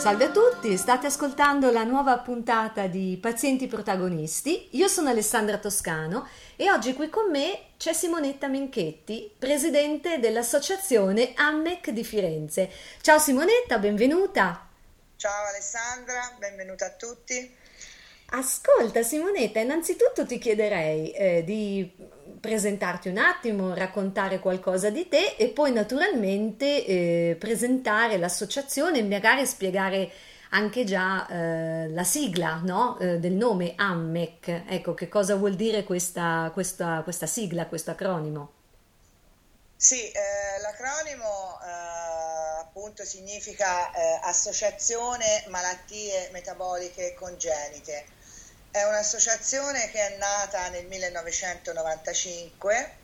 Salve a tutti, state ascoltando la nuova puntata di Pazienti Protagonisti. Io sono Alessandra Toscano e oggi qui con me c'è Simonetta Menchetti, presidente dell'associazione AMMEC di Firenze. Ciao Simonetta, benvenuta. Ciao Alessandra, benvenuta a tutti. Ascolta Simonetta, innanzitutto ti chiederei eh, di presentarti un attimo, raccontare qualcosa di te e poi naturalmente eh, presentare l'associazione e magari spiegare anche già eh, la sigla no? eh, del nome AMMEC. Ecco, che cosa vuol dire questa, questa, questa sigla, questo acronimo? Sì, eh, l'acronimo eh, appunto significa eh, Associazione Malattie Metaboliche Congenite è un'associazione che è nata nel 1995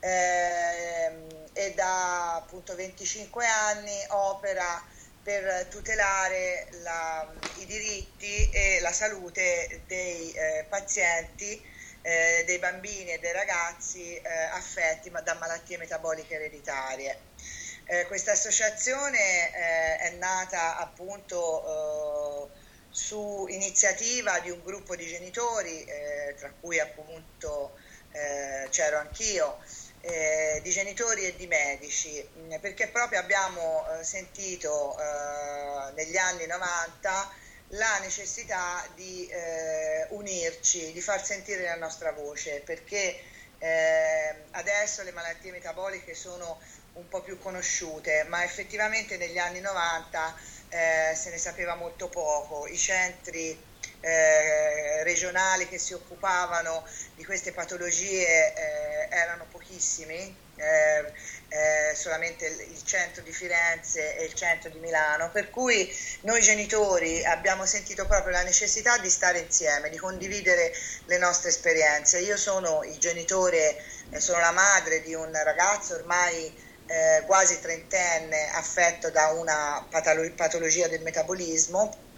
ehm, e da appunto 25 anni opera per tutelare la, i diritti e la salute dei eh, pazienti, eh, dei bambini e dei ragazzi eh, affetti da malattie metaboliche ereditarie. Eh, questa associazione eh, è nata appunto eh, su iniziativa di un gruppo di genitori, eh, tra cui appunto eh, c'ero anch'io, eh, di genitori e di medici, mm, perché proprio abbiamo eh, sentito eh, negli anni 90 la necessità di eh, unirci, di far sentire la nostra voce, perché adesso le malattie metaboliche sono un po' più conosciute, ma effettivamente negli anni 90 eh, se ne sapeva molto poco, i centri eh, regionali che si occupavano di queste patologie eh, erano pochissimi, eh, eh, solamente il, centro di Firenze e il centro di Milano, per cui noi genitori abbiamo sentito proprio la necessità di stare insieme, di condividere le nostre esperienze. Io sono il genitore, sono la madre di un ragazzo ormai eh, quasi trentenne affetto da una patolo- patologia del metabolismo.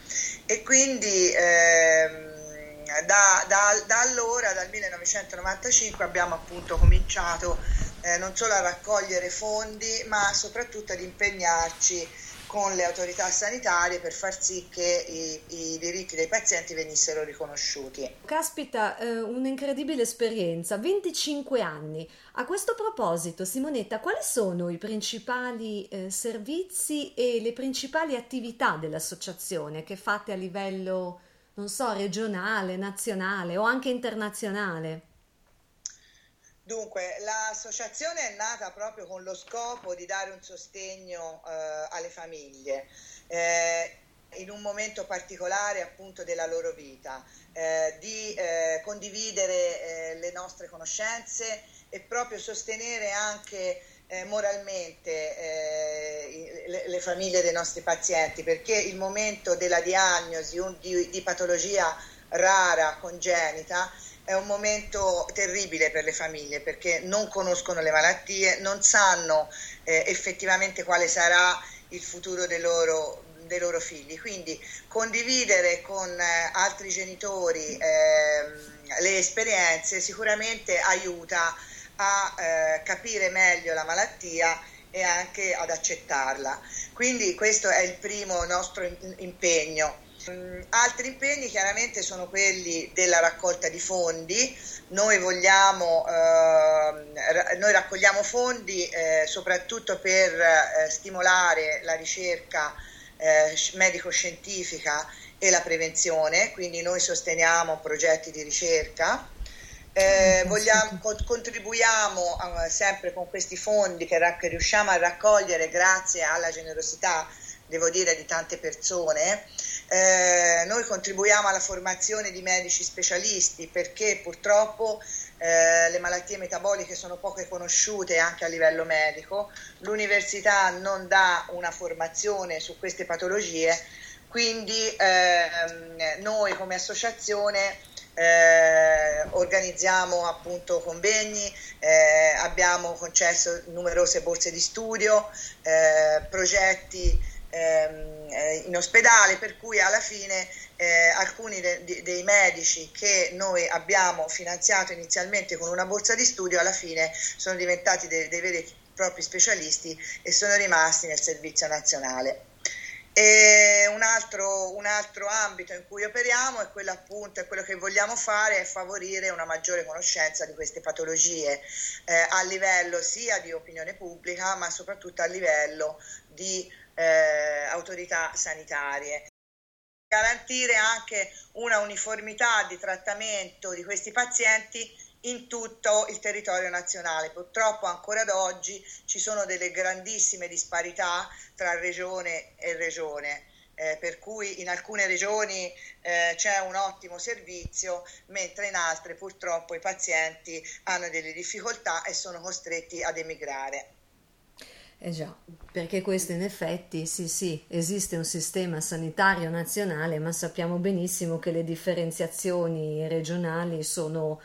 E quindi ehm, da, da, da, allora, dal 1995, abbiamo appunto cominciato eh, non solo a raccogliere fondi ma soprattutto ad impegnarci con le autorità sanitarie per far sì che i, i diritti dei pazienti venissero riconosciuti. Caspita, eh, un'incredibile esperienza, 25 anni. A questo proposito, Simonetta, quali sono i principali eh, servizi e le principali attività dell'associazione che fate a livello, non so, regionale, nazionale o anche internazionale? Dunque, l'associazione è nata proprio con lo scopo di dare un sostegno eh, alle famiglie eh, in un momento particolare appunto della loro vita, eh, di eh, condividere eh, le nostre conoscenze e proprio sostenere anche eh, moralmente le, le, famiglie dei nostri pazienti, perché il momento della diagnosi di, di patologia rara, congenita, è un momento terribile per le famiglie perché non conoscono le malattie, non sanno eh, effettivamente quale sarà il futuro dei loro, dei loro figli. Quindi condividere con eh, altri genitori eh, le esperienze sicuramente aiuta a eh, capire meglio la malattia e anche ad accettarla. Quindi questo è il primo nostro impegno Mm, altri impegni chiaramente sono quelli della raccolta di fondi. Noi, vogliamo, eh, noi raccogliamo fondi eh, soprattutto per eh, stimolare la ricerca eh, medico-scientifica e la prevenzione, quindi noi sosteniamo progetti di ricerca. Eh, vogliamo, contribuiamo eh, sempre con questi fondi che, che riusciamo a raccogliere grazie alla generosità, devo dire, di tante persone eh, noi contribuiamo alla formazione di medici specialisti perché purtroppo eh, le malattie metaboliche sono poco conosciute anche a livello medico, l'università non dà una formazione su queste patologie, quindi ehm, noi come associazione eh, organizziamo appunto convegni, eh, abbiamo concesso numerose borse di studio, eh, progetti ehm, eh, in ospedale, per cui alla fine eh, alcuni de- de- dei medici che noi abbiamo finanziato inizialmente con una borsa di studio alla fine sono diventati dei, dei veri propri specialisti e sono rimasti nel servizio nazionale. E un altro, un altro, ambito in cui operiamo è quello appunto, è quello che vogliamo fare, è favorire una maggiore conoscenza di queste patologie eh, a livello sia di opinione pubblica ma soprattutto a livello di eh, autorità sanitarie. Garantire anche una uniformità di trattamento di questi pazienti in tutto il territorio nazionale. Purtroppo ancora ad oggi ci sono delle grandissime disparità tra regione e regione. Eh, per cui in alcune regioni eh, c'è un ottimo servizio, mentre in altre purtroppo i pazienti hanno delle difficoltà e sono costretti ad emigrare. Eh già, perché questo in effetti, sì, sì, esiste un sistema sanitario nazionale, ma sappiamo benissimo che le differenziazioni regionali sono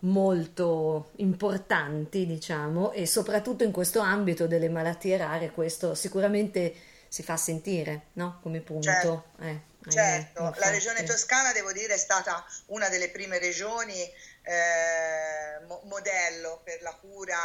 molto importanti, diciamo, e soprattutto in questo ambito delle malattie rare questo sicuramente si fa sentire, no? Come punto. Certo, eh, certo. la regione toscana, devo dire, è stata una delle prime regioni eh, mo- modello per la cura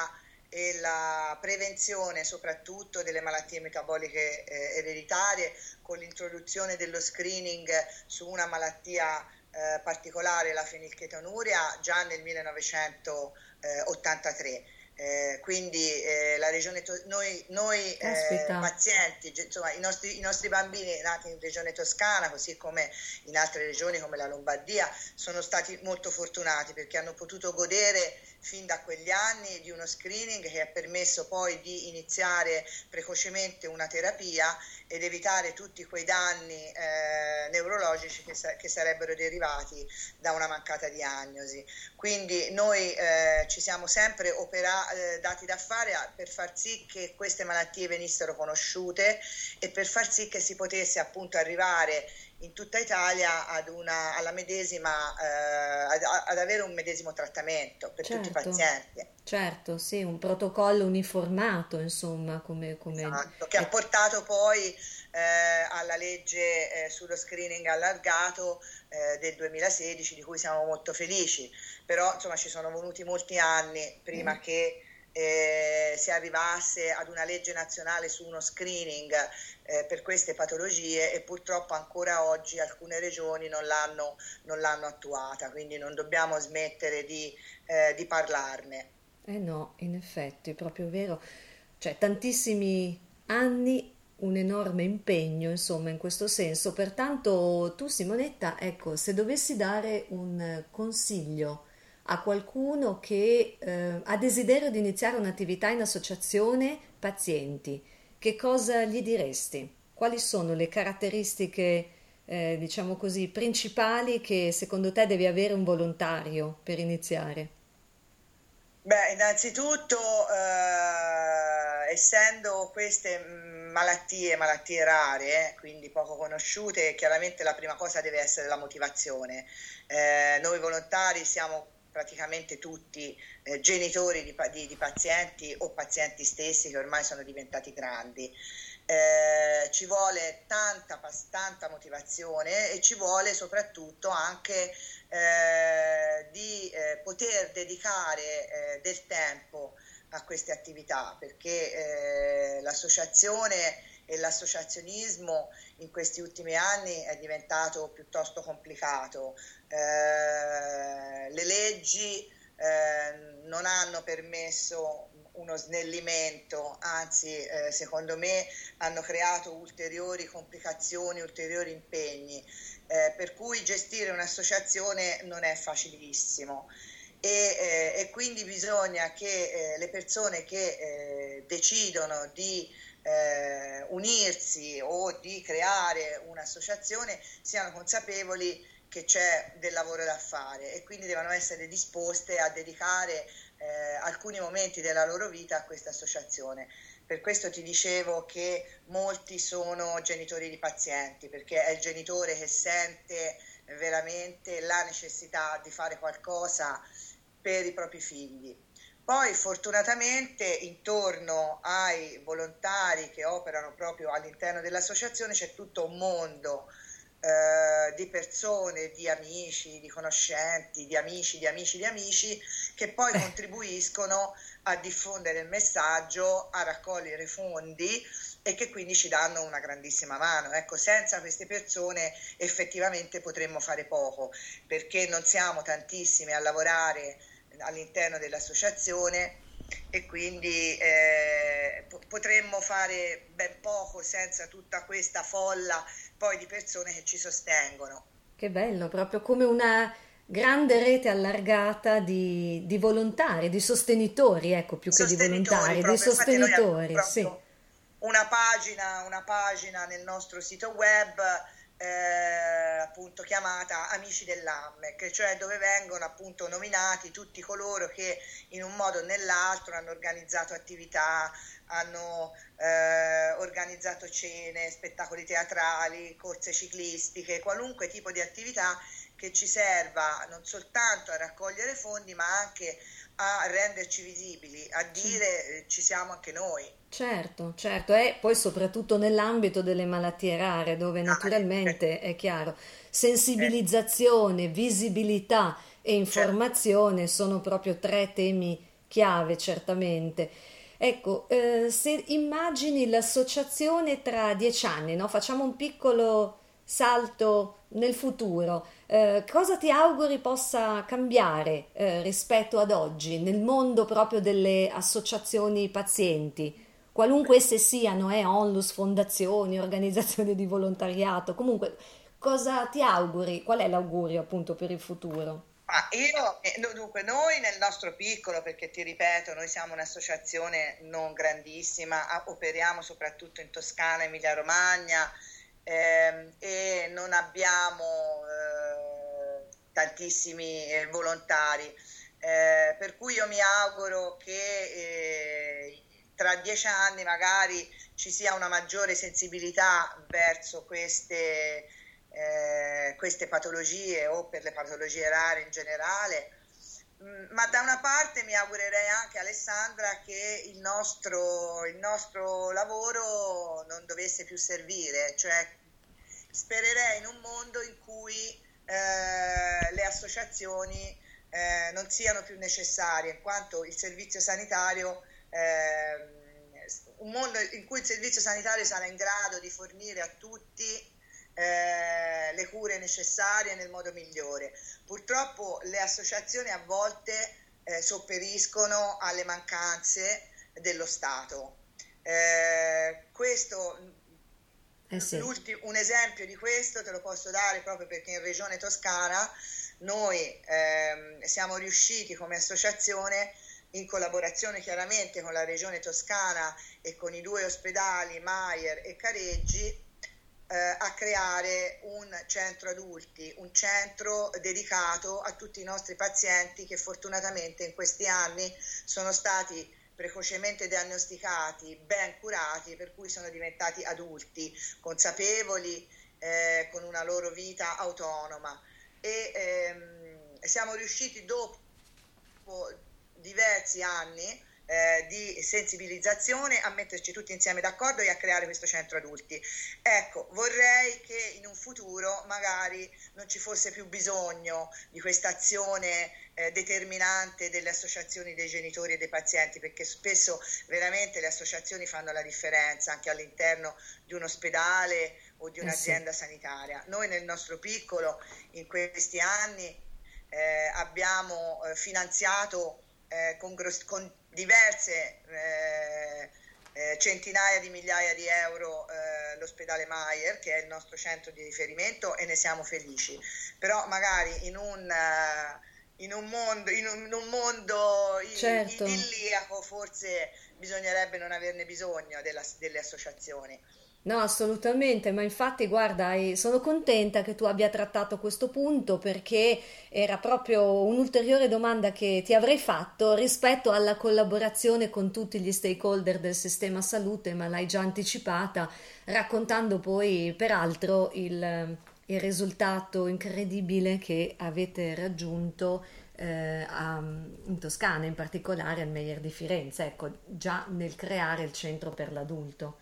e la prevenzione soprattutto delle malattie metaboliche eh, ereditarie con l'introduzione dello screening su una malattia eh, particolare la fenilchetonuria già nel 1983. Eh, quindi eh, la regione to- noi, noi eh, pazienti, insomma, i nostri, i nostri, bambini nati in regione toscana, così come in altre regioni come la Lombardia, sono stati molto fortunati perché hanno potuto godere fin da quegli anni di uno screening che ha permesso poi di iniziare precocemente una terapia ed evitare tutti quei danni eh, neurologici che, sa- che, sarebbero derivati da una mancata diagnosi. Quindi noi eh, ci siamo sempre opera- eh, dati da fare per far sì che queste malattie venissero conosciute e per far sì che si potesse appunto arrivare in tutta Italia ad una, alla medesima, eh, ad, ad, avere un medesimo trattamento per certo, tutti i certo. pazienti. Certo, sì, un protocollo uniformato, insomma, come... come... Esatto, che ha portato poi eh, alla legge eh, sullo screening allargato eh, del 2016, di cui siamo molto felici, però insomma ci sono voluti molti anni prima mm. che eh, si arrivasse ad una legge nazionale su uno screening eh, per queste patologie e purtroppo ancora oggi alcune regioni non l'hanno, non l'hanno attuata, quindi non dobbiamo smettere di, eh, di parlarne. Eh no, in effetti, è proprio vero. Cioè, tantissimi anni, un enorme impegno, insomma, in questo senso. Pertanto tu, Simonetta, ecco, se dovessi dare un consiglio a qualcuno che eh, ha desiderio di iniziare un'attività in associazione pazienti, che cosa gli diresti? Quali sono le caratteristiche, eh, diciamo così, principali che secondo te deve avere un volontario per iniziare? Beh, innanzitutto, eh, essendo queste malattie, malattie rare, quindi poco conosciute, chiaramente la prima cosa deve essere la motivazione. Eh, noi volontari siamo praticamente tutti eh, genitori di, di, di, pazienti o pazienti stessi che ormai sono diventati grandi. Eh, ci vuole tanta, tanta motivazione e ci vuole soprattutto anche eh, di eh, poter dedicare eh, del tempo a queste attività perché eh, l'associazione e l'associazionismo in questi ultimi anni è diventato piuttosto complicato. Eh, le leggi eh, non hanno permesso uno snellimento, anzi eh, secondo me hanno creato ulteriori complicazioni, ulteriori impegni, eh, per cui gestire un'associazione non è facilissimo. E, eh, e quindi bisogna che eh, le persone che decidono di eh, unirsi o di creare un'associazione siano consapevoli che c'è del lavoro da fare e quindi devono essere disposte a dedicare eh, alcuni momenti della loro vita a questa associazione. Per questo ti dicevo che molti sono genitori di pazienti, perché è il genitore che sente veramente la necessità di fare qualcosa per i propri figli. Poi fortunatamente intorno ai volontari che operano proprio all'interno dell'associazione c'è tutto un mondo eh, di persone, di amici, di conoscenti, di amici, di amici, di amici, che poi eh. contribuiscono a diffondere il messaggio, a raccogliere fondi e che quindi ci danno una grandissima mano. Ecco, senza queste persone effettivamente potremmo fare poco, perché non siamo tantissime a lavorare all'interno dell'associazione e quindi eh, potremmo fare ben poco senza tutta questa folla poi di persone che ci sostengono. Che bello, proprio come una grande rete allargata di, di volontari, di sostenitori, ecco, più che di volontari, proprio. di sostenitori, sì. Una pagina, una pagina nel nostro sito web eh, appunto chiamata Amici dell'AMMEC, cioè dove vengono appunto nominati tutti coloro che in un modo o nell'altro hanno organizzato attività, hanno eh, organizzato cene, spettacoli teatrali, corse ciclistiche, qualunque tipo di attività che ci serva non soltanto a raccogliere fondi ma anche a renderci visibili, a dire eh, ci siamo anche noi. Certo, certo, e poi soprattutto nell'ambito delle malattie rare, dove ah, naturalmente è chiaro, sensibilizzazione, visibilità e informazione certo. sono proprio tre temi chiave, certamente. Ecco, eh, se immagini l'associazione tra dieci anni, no? facciamo un piccolo salto nel futuro, eh, cosa ti auguri possa cambiare eh, rispetto ad oggi nel mondo proprio delle associazioni pazienti? Qualunque esse siano, eh, onlus, fondazioni, organizzazioni di volontariato, comunque cosa ti auguri? Qual è l'augurio appunto per il futuro? Ah, io, eh, dunque, noi nel nostro piccolo, perché ti ripeto, noi siamo un'associazione non grandissima, operiamo soprattutto in Toscana, Emilia Romagna, eh, e non abbiamo eh, tantissimi eh, volontari. Eh, per cui io mi auguro che eh, tra dieci anni magari ci sia una maggiore sensibilità verso queste, eh, queste patologie o per le patologie rare in generale. Mm, ma da una parte mi augurerei anche Alessandra che il nostro, il nostro lavoro non dovesse più servire, cioè spererei in un mondo in cui eh, le associazioni eh, non siano più necessarie, in quanto il servizio sanitario, eh, un mondo in cui il servizio sanitario sarà in grado di fornire a tutti eh, le cure necessarie nel modo migliore. Purtroppo le associazioni a volte eh, sopperiscono alle mancanze dello Stato. Eh, questo, eh sì. un esempio di questo te lo posso dare proprio perché in Regione Toscana noi ehm, siamo riusciti come associazione in collaborazione chiaramente con la Regione Toscana e con i due ospedali Maier e Careggi eh, a creare un centro adulti, un centro dedicato a tutti i nostri pazienti che fortunatamente in questi anni sono stati precocemente diagnosticati, ben curati, per cui sono diventati adulti, consapevoli, eh, con una loro vita autonoma. E ehm, siamo riusciti dopo diversi anni eh, di sensibilizzazione a metterci tutti insieme d'accordo e a creare questo centro adulti. Ecco, vorrei che in un futuro magari non ci fosse più bisogno di questa azione eh, determinante delle associazioni dei genitori e dei pazienti, perché spesso veramente le associazioni fanno la differenza anche all'interno di un ospedale o di un'azienda eh sì. sanitaria. Noi nel nostro piccolo in questi anni eh, abbiamo eh, finanziato eh, con, gros- con diverse eh, eh, centinaia di migliaia di euro eh, l'ospedale Maier, che è il nostro centro di riferimento, e ne siamo felici. Però magari in un, uh, in un mondo, in un, in un mondo certo. idilliaco forse bisognerebbe non averne bisogno della, delle associazioni. No, assolutamente, ma infatti guarda, sono contenta che tu abbia trattato questo punto perché era proprio un'ulteriore domanda che ti avrei fatto rispetto alla collaborazione con tutti gli stakeholder del sistema salute, ma l'hai già anticipata, raccontando poi peraltro il, il risultato incredibile che avete raggiunto eh, a, in Toscana, in particolare al Meyer di Firenze, ecco, già nel creare il centro per l'adulto.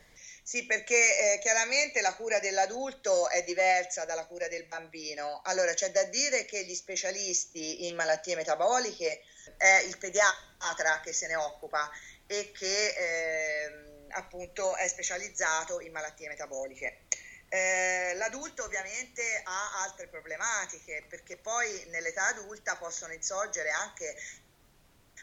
Sì, perché eh, chiaramente la cura dell'adulto è diversa dalla cura del bambino. Allora, c'è da dire che gli specialisti in malattie metaboliche è il pediatra che se ne occupa e che eh, appunto è specializzato in malattie metaboliche. Eh, l'adulto ovviamente ha altre problematiche perché poi nell'età adulta possono insorgere anche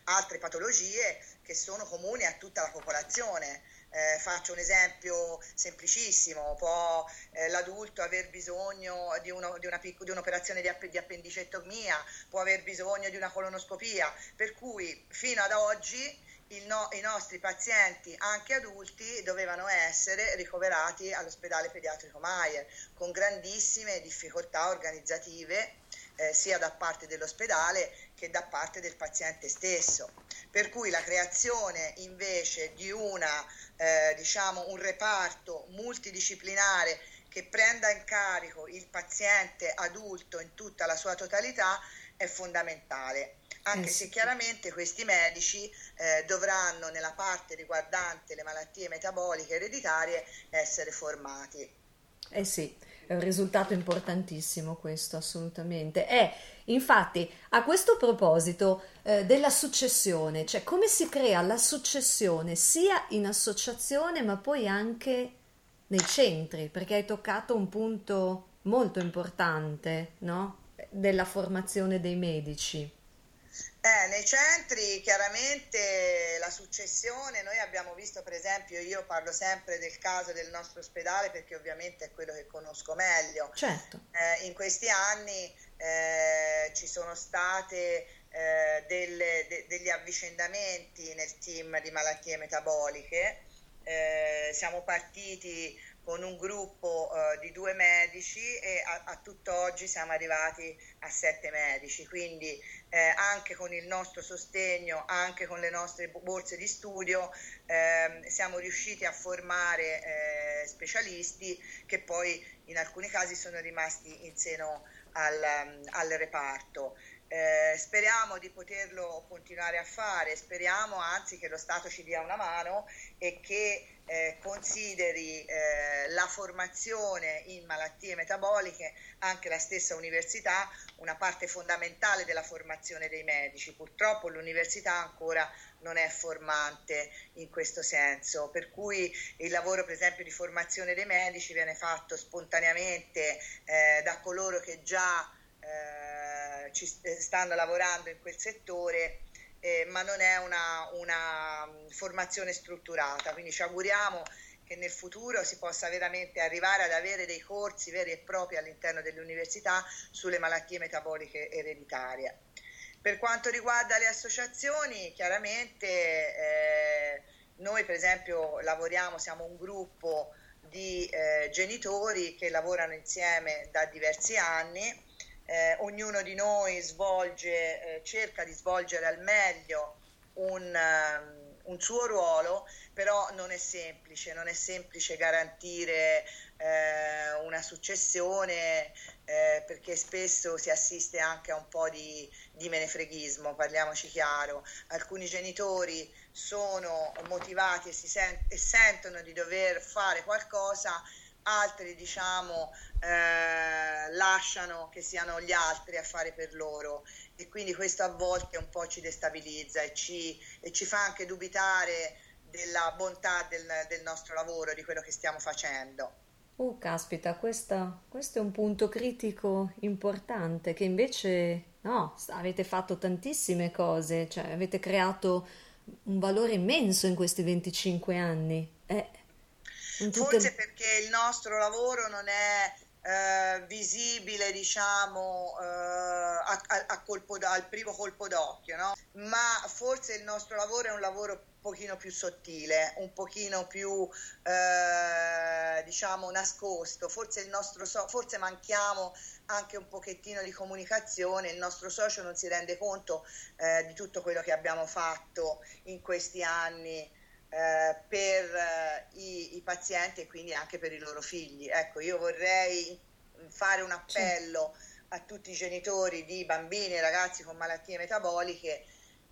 altre patologie che sono comuni a tutta la popolazione. Eh, faccio un esempio semplicissimo, può eh, l'adulto aver bisogno di, uno, di, una, di un'operazione di, app- di, appendicectomia, può aver bisogno di una colonoscopia, per cui fino ad oggi no, i nostri pazienti, anche adulti, dovevano essere ricoverati all'ospedale pediatrico Maier con grandissime difficoltà organizzative eh, sia da parte dell'ospedale che da parte del paziente stesso. Per cui la creazione invece di una, eh, diciamo, un reparto multidisciplinare che prenda in carico il paziente adulto in tutta la sua totalità è fondamentale anche eh se chiaramente questi medici eh, dovranno nella parte riguardante le malattie metaboliche ereditarie essere formati. Eh sì, è un risultato importantissimo questo, assolutamente. E infatti, a questo proposito eh, della successione, cioè come si crea la successione sia in associazione ma poi anche nei centri, perché hai toccato un punto molto importante, no? Della formazione dei medici. Eh, nei centri chiaramente la successione, noi abbiamo visto per esempio, io parlo sempre del caso del nostro ospedale perché ovviamente è quello che conosco meglio. Certo. Eh, in questi anni eh, ci sono state eh, delle, de, degli avvicendamenti nel team di malattie metaboliche. Eh, siamo partiti con un gruppo uh, di due medici e a, a tutt'oggi siamo arrivati a sette medici, quindi eh, anche con il nostro sostegno, anche con le nostre borse di studio eh, siamo riusciti a formare eh, specialisti che poi in alcuni casi sono rimasti in seno al, al reparto. Eh, speriamo di poterlo continuare a fare, speriamo anzi che lo Stato ci dia una mano e che eh, consideri eh, la formazione in malattie metaboliche, anche la stessa università, una parte fondamentale della formazione dei medici. Purtroppo l'università ancora non è formante in questo senso, per cui il lavoro per esempio di formazione dei medici viene fatto spontaneamente eh, da coloro che già eh, ci stanno lavorando in quel settore eh, ma non è una, una mm, formazione strutturata, quindi ci auguriamo che nel futuro si possa veramente arrivare ad avere dei corsi veri e propri all'interno delle università sulle malattie metaboliche ereditarie. Per quanto riguarda le associazioni, chiaramente eh, noi per esempio lavoriamo, siamo un gruppo di eh, genitori che lavorano insieme da diversi anni eh, ognuno di noi svolge, eh, cerca di svolgere al meglio un, um, un, suo ruolo, però non è semplice, non è semplice garantire eh, una successione eh, perché spesso si assiste anche a un po' di, di menefreghismo, parliamoci chiaro. Alcuni genitori sono motivati e, sent- e sentono di dover fare qualcosa altri diciamo eh, lasciano che siano gli altri a fare per loro e quindi questo a volte un po' ci destabilizza e ci, e ci fa anche dubitare della bontà del, del, nostro lavoro, di quello che stiamo facendo. Oh, caspita, questa, questo è un punto critico importante che invece no, avete fatto tantissime cose, cioè avete creato un valore immenso in questi 25 anni. Eh, Forse perché il nostro lavoro non è eh, visibile, diciamo, eh, a, a colpo, al primo colpo d'occhio, no? ma forse il nostro lavoro è un lavoro un pochino più sottile, un pochino più, eh, diciamo, nascosto, forse, il nostro so- forse manchiamo anche un pochettino di comunicazione, il nostro socio non si rende conto eh, di tutto quello che abbiamo fatto in questi anni eh, per eh, i, i, pazienti e quindi anche per i loro figli. Ecco, io vorrei fare un appello a tutti i genitori di bambini e ragazzi con malattie metaboliche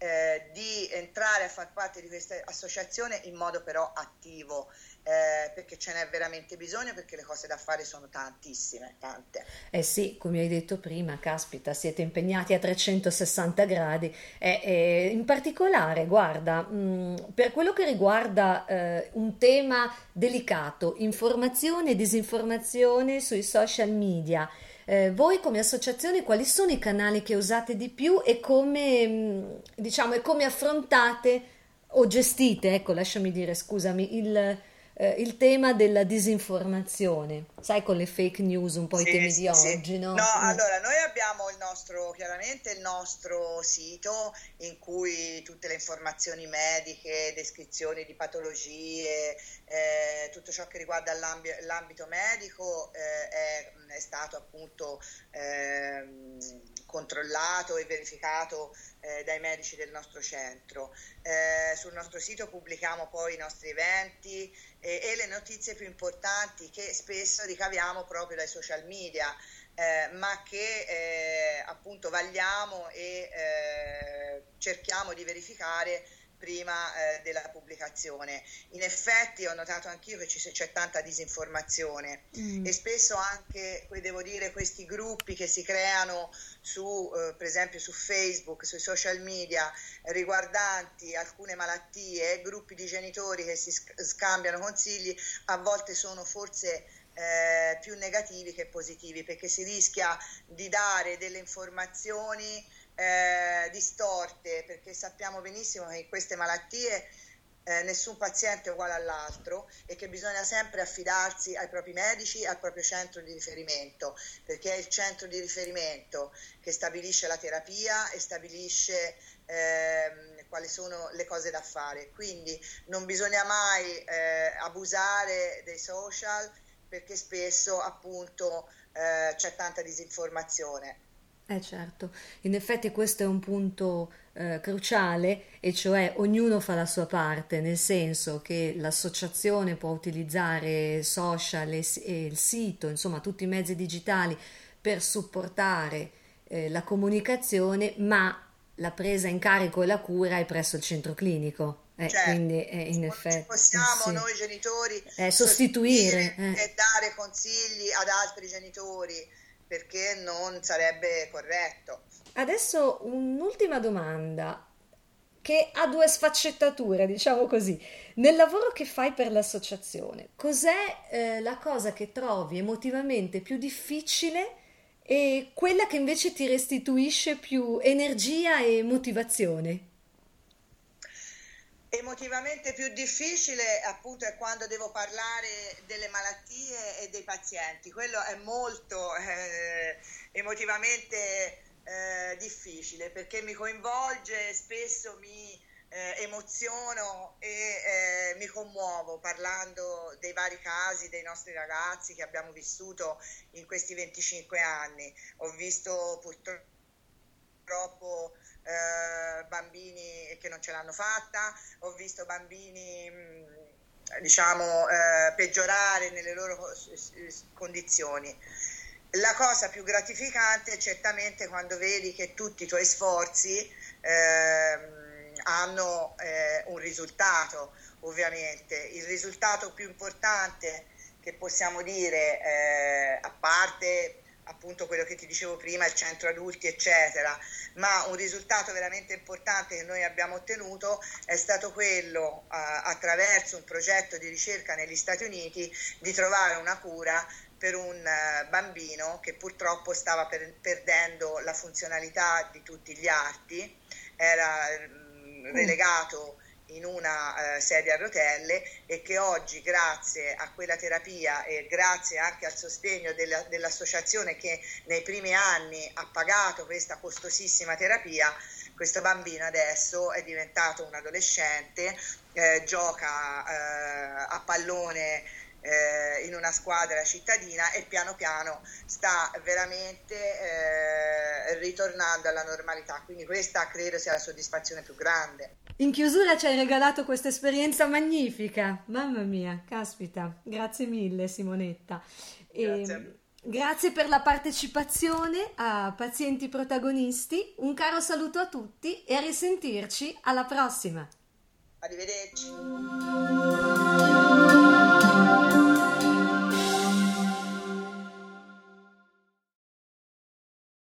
eh, di entrare a far parte di questa associazione in modo però attivo eh, perché ce n'è veramente bisogno, perché le cose da fare sono tantissime, tante. Eh sì, come hai detto prima, caspita, siete impegnati a 360 gradi e, e in particolare, guarda, mh, mm, per quello che riguarda eh, un tema delicato, informazione e disinformazione sui social media, eh, voi come associazione quali sono i canali che usate di più e come, mm, diciamo, e come affrontate o gestite, ecco, lasciami dire, scusami, il eh, il tema della disinformazione, sai con le fake news, un po' sì, i temi sì, di sì. oggi, no? No, mm. allora noi abbiamo il nostro, chiaramente il nostro sito in cui tutte le informazioni mediche, descrizioni di patologie, eh, tutto ciò che riguarda l'ambi- l'ambito medico eh, è, è, stato appunto ehm, controllato e verificato eh, dai medici del nostro centro. Eh, sul nostro sito pubblichiamo poi i nostri eventi e, e, le notizie più importanti che spesso ricaviamo proprio dai social media. Eh, ma che eh, appunto vagliamo e eh, cerchiamo di verificare prima eh, della pubblicazione. In effetti ho notato anch'io che ci, c'è tanta disinformazione mm. e spesso anche, devo dire, questi gruppi che si creano su, eh, per esempio su Facebook, sui social media, riguardanti alcune malattie, gruppi di genitori che si scambiano consigli, a volte sono forse eh, più negativi che positivi perché si rischia di dare delle informazioni eh, distorte perché sappiamo benissimo che in queste malattie eh, nessun paziente è uguale all'altro e che bisogna sempre affidarsi ai propri medici al proprio centro di riferimento, perché è il centro di riferimento che stabilisce la terapia e stabilisce eh, quali sono le cose da fare. Quindi non bisogna mai eh, abusare dei social perché spesso appunto eh, c'è tanta disinformazione. Eh certo, in effetti questo è un punto eh, cruciale e cioè ognuno fa la sua parte, nel senso che l'associazione può utilizzare social e, e il sito, insomma tutti i mezzi digitali per supportare eh, la comunicazione, ma la presa in carico e la cura è presso il centro clinico. Eh, certo. quindi eh, in effetti possiamo sì. noi genitori eh, sostituire, eh. e dare consigli ad altri genitori perché non sarebbe corretto. Adesso un'ultima domanda che ha due sfaccettature, diciamo così. Nel lavoro che fai per l'associazione, cos'è eh, la cosa che trovi emotivamente più difficile e quella che invece ti restituisce più energia e motivazione? Emotivamente più difficile appunto è quando devo parlare delle malattie e dei pazienti, quello è molto eh, emotivamente eh, difficile perché mi coinvolge, spesso mi eh, emoziono e eh, mi commuovo parlando dei vari casi dei nostri ragazzi che abbiamo vissuto in questi 25 anni. Ho visto purtroppo eh, bambini che non ce l'hanno fatta, ho visto bambini mm, diciamo eh, peggiorare nelle loro condizioni. La cosa più gratificante è certamente quando vedi che tutti i tuoi sforzi eh, hanno un risultato, ovviamente. Il risultato più importante che possiamo dire, eh, a parte appunto quello che ti dicevo prima, il centro adulti, eccetera, ma un risultato veramente importante che noi abbiamo ottenuto è stato quello, eh, attraverso un progetto di ricerca negli Stati Uniti, di trovare una cura per un uh, bambino che purtroppo stava per, perdendo la funzionalità di tutti gli arti, era mh, mm, relegato in una uh, sedia a rotelle e che oggi grazie a quella terapia e grazie anche al sostegno della, dell'associazizione che nei primi anni ha pagato questa costosissima terapia, questo bambino adesso è diventato un adolescente, eh, gioca eh, a pallone eh, in una squadra cittadina e piano piano sta veramente eh, ritornando alla normalità. Quindi questa credo sia la soddisfazione più grande. In chiusura ci hai regalato questa esperienza magnifica, mamma mia, caspita, grazie mille Simonetta. E, Grazie per la partecipazione a Pazienti Protagonisti, un caro saluto a tutti e a risentirci alla prossima. Arrivederci.